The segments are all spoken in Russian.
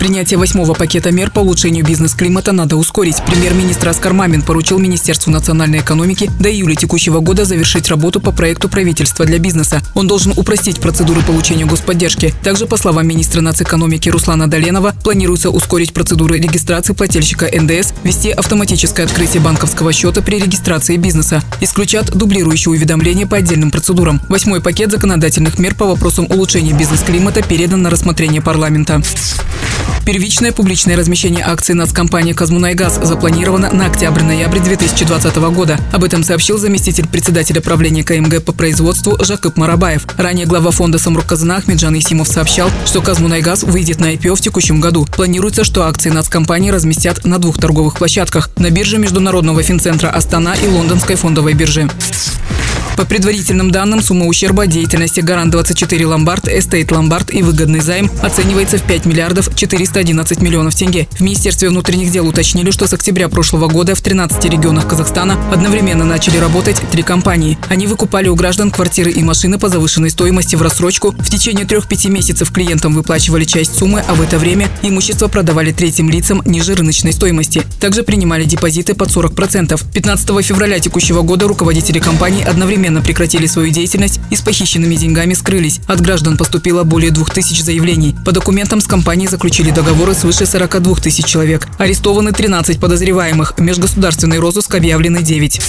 Принятие восьмого пакета мер по улучшению бизнес-климата надо ускорить. Премьер-министр Оскар Мамин поручил Министерству национальной экономики до июля текущего года завершить работу по проекту правительства для бизнеса. Он должен упростить процедуры получения господдержки. Также, по словам министра нацэкономики Руслана Доленова, планируется ускорить процедуры регистрации плательщика НДС, ввести автоматическое открытие банковского счета при регистрации бизнеса. Исключат дублирующие уведомления по отдельным процедурам. Восьмой пакет законодательных мер по вопросам улучшения бизнес-климата передан на рассмотрение парламента. Первичное публичное размещение акций нацкомпании «Казмунайгаз» запланировано на октябрь-ноябрь 2020 года. Об этом сообщил заместитель председателя правления КМГ по производству Жакып Марабаев. Ранее глава фонда «Самрукказна» Ахмеджан Исимов сообщал, что «Казмунайгаз» выйдет на IPO в текущем году. Планируется, что акции нацкомпании разместят на двух торговых площадках – на бирже Международного финцентра «Астана» и Лондонской фондовой бирже. По предварительным данным, сумма ущерба деятельности Гарант-24 Ломбард, Эстейт Ломбард и выгодный займ оценивается в 5 миллиардов 411 миллионов тенге. В Министерстве внутренних дел уточнили, что с октября прошлого года в 13 регионах Казахстана одновременно начали работать три компании. Они выкупали у граждан квартиры и машины по завышенной стоимости в рассрочку. В течение трех-пяти месяцев клиентам выплачивали часть суммы, а в это время имущество продавали третьим лицам ниже рыночной стоимости. Также принимали депозиты под 40%. 15 февраля текущего года руководители компаний одновременно одновременно прекратили свою деятельность и с похищенными деньгами скрылись. От граждан поступило более 2000 заявлений. По документам с компанией заключили договоры свыше 42 тысяч человек. Арестованы 13 подозреваемых. Межгосударственный розыск объявлены 9.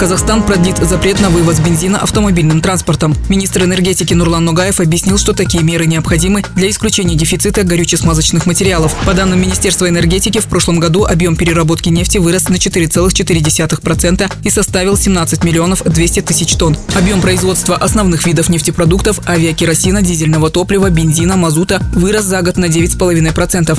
Казахстан продлит запрет на вывоз бензина автомобильным транспортом. Министр энергетики Нурлан Нугаев объяснил, что такие меры необходимы для исключения дефицита горюче-смазочных материалов. По данным Министерства энергетики, в прошлом году объем переработки нефти вырос на 4,4% и составил 17 миллионов 200 тысяч тонн. Объем производства основных видов нефтепродуктов – авиакеросина, дизельного топлива, бензина, мазута – вырос за год на 9,5%.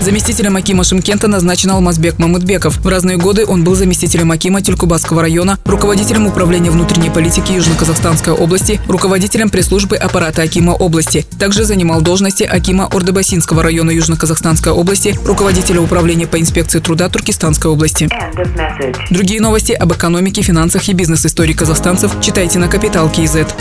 Заместителем Акима Шимкента назначен Алмазбек Мамытбеков. В разные годы он был заместителем Акима Тюлькубасского района, руководителем управления внутренней политики Южно-Казахстанской области, руководителем пресс-службы аппарата Акима области. Также занимал должности Акима Ордебасинского района Южно-Казахстанской области, руководителя управления по инспекции труда Туркестанской области. Другие новости об экономике, финансах и бизнес-истории казахстанцев читайте на Капитал Киезет.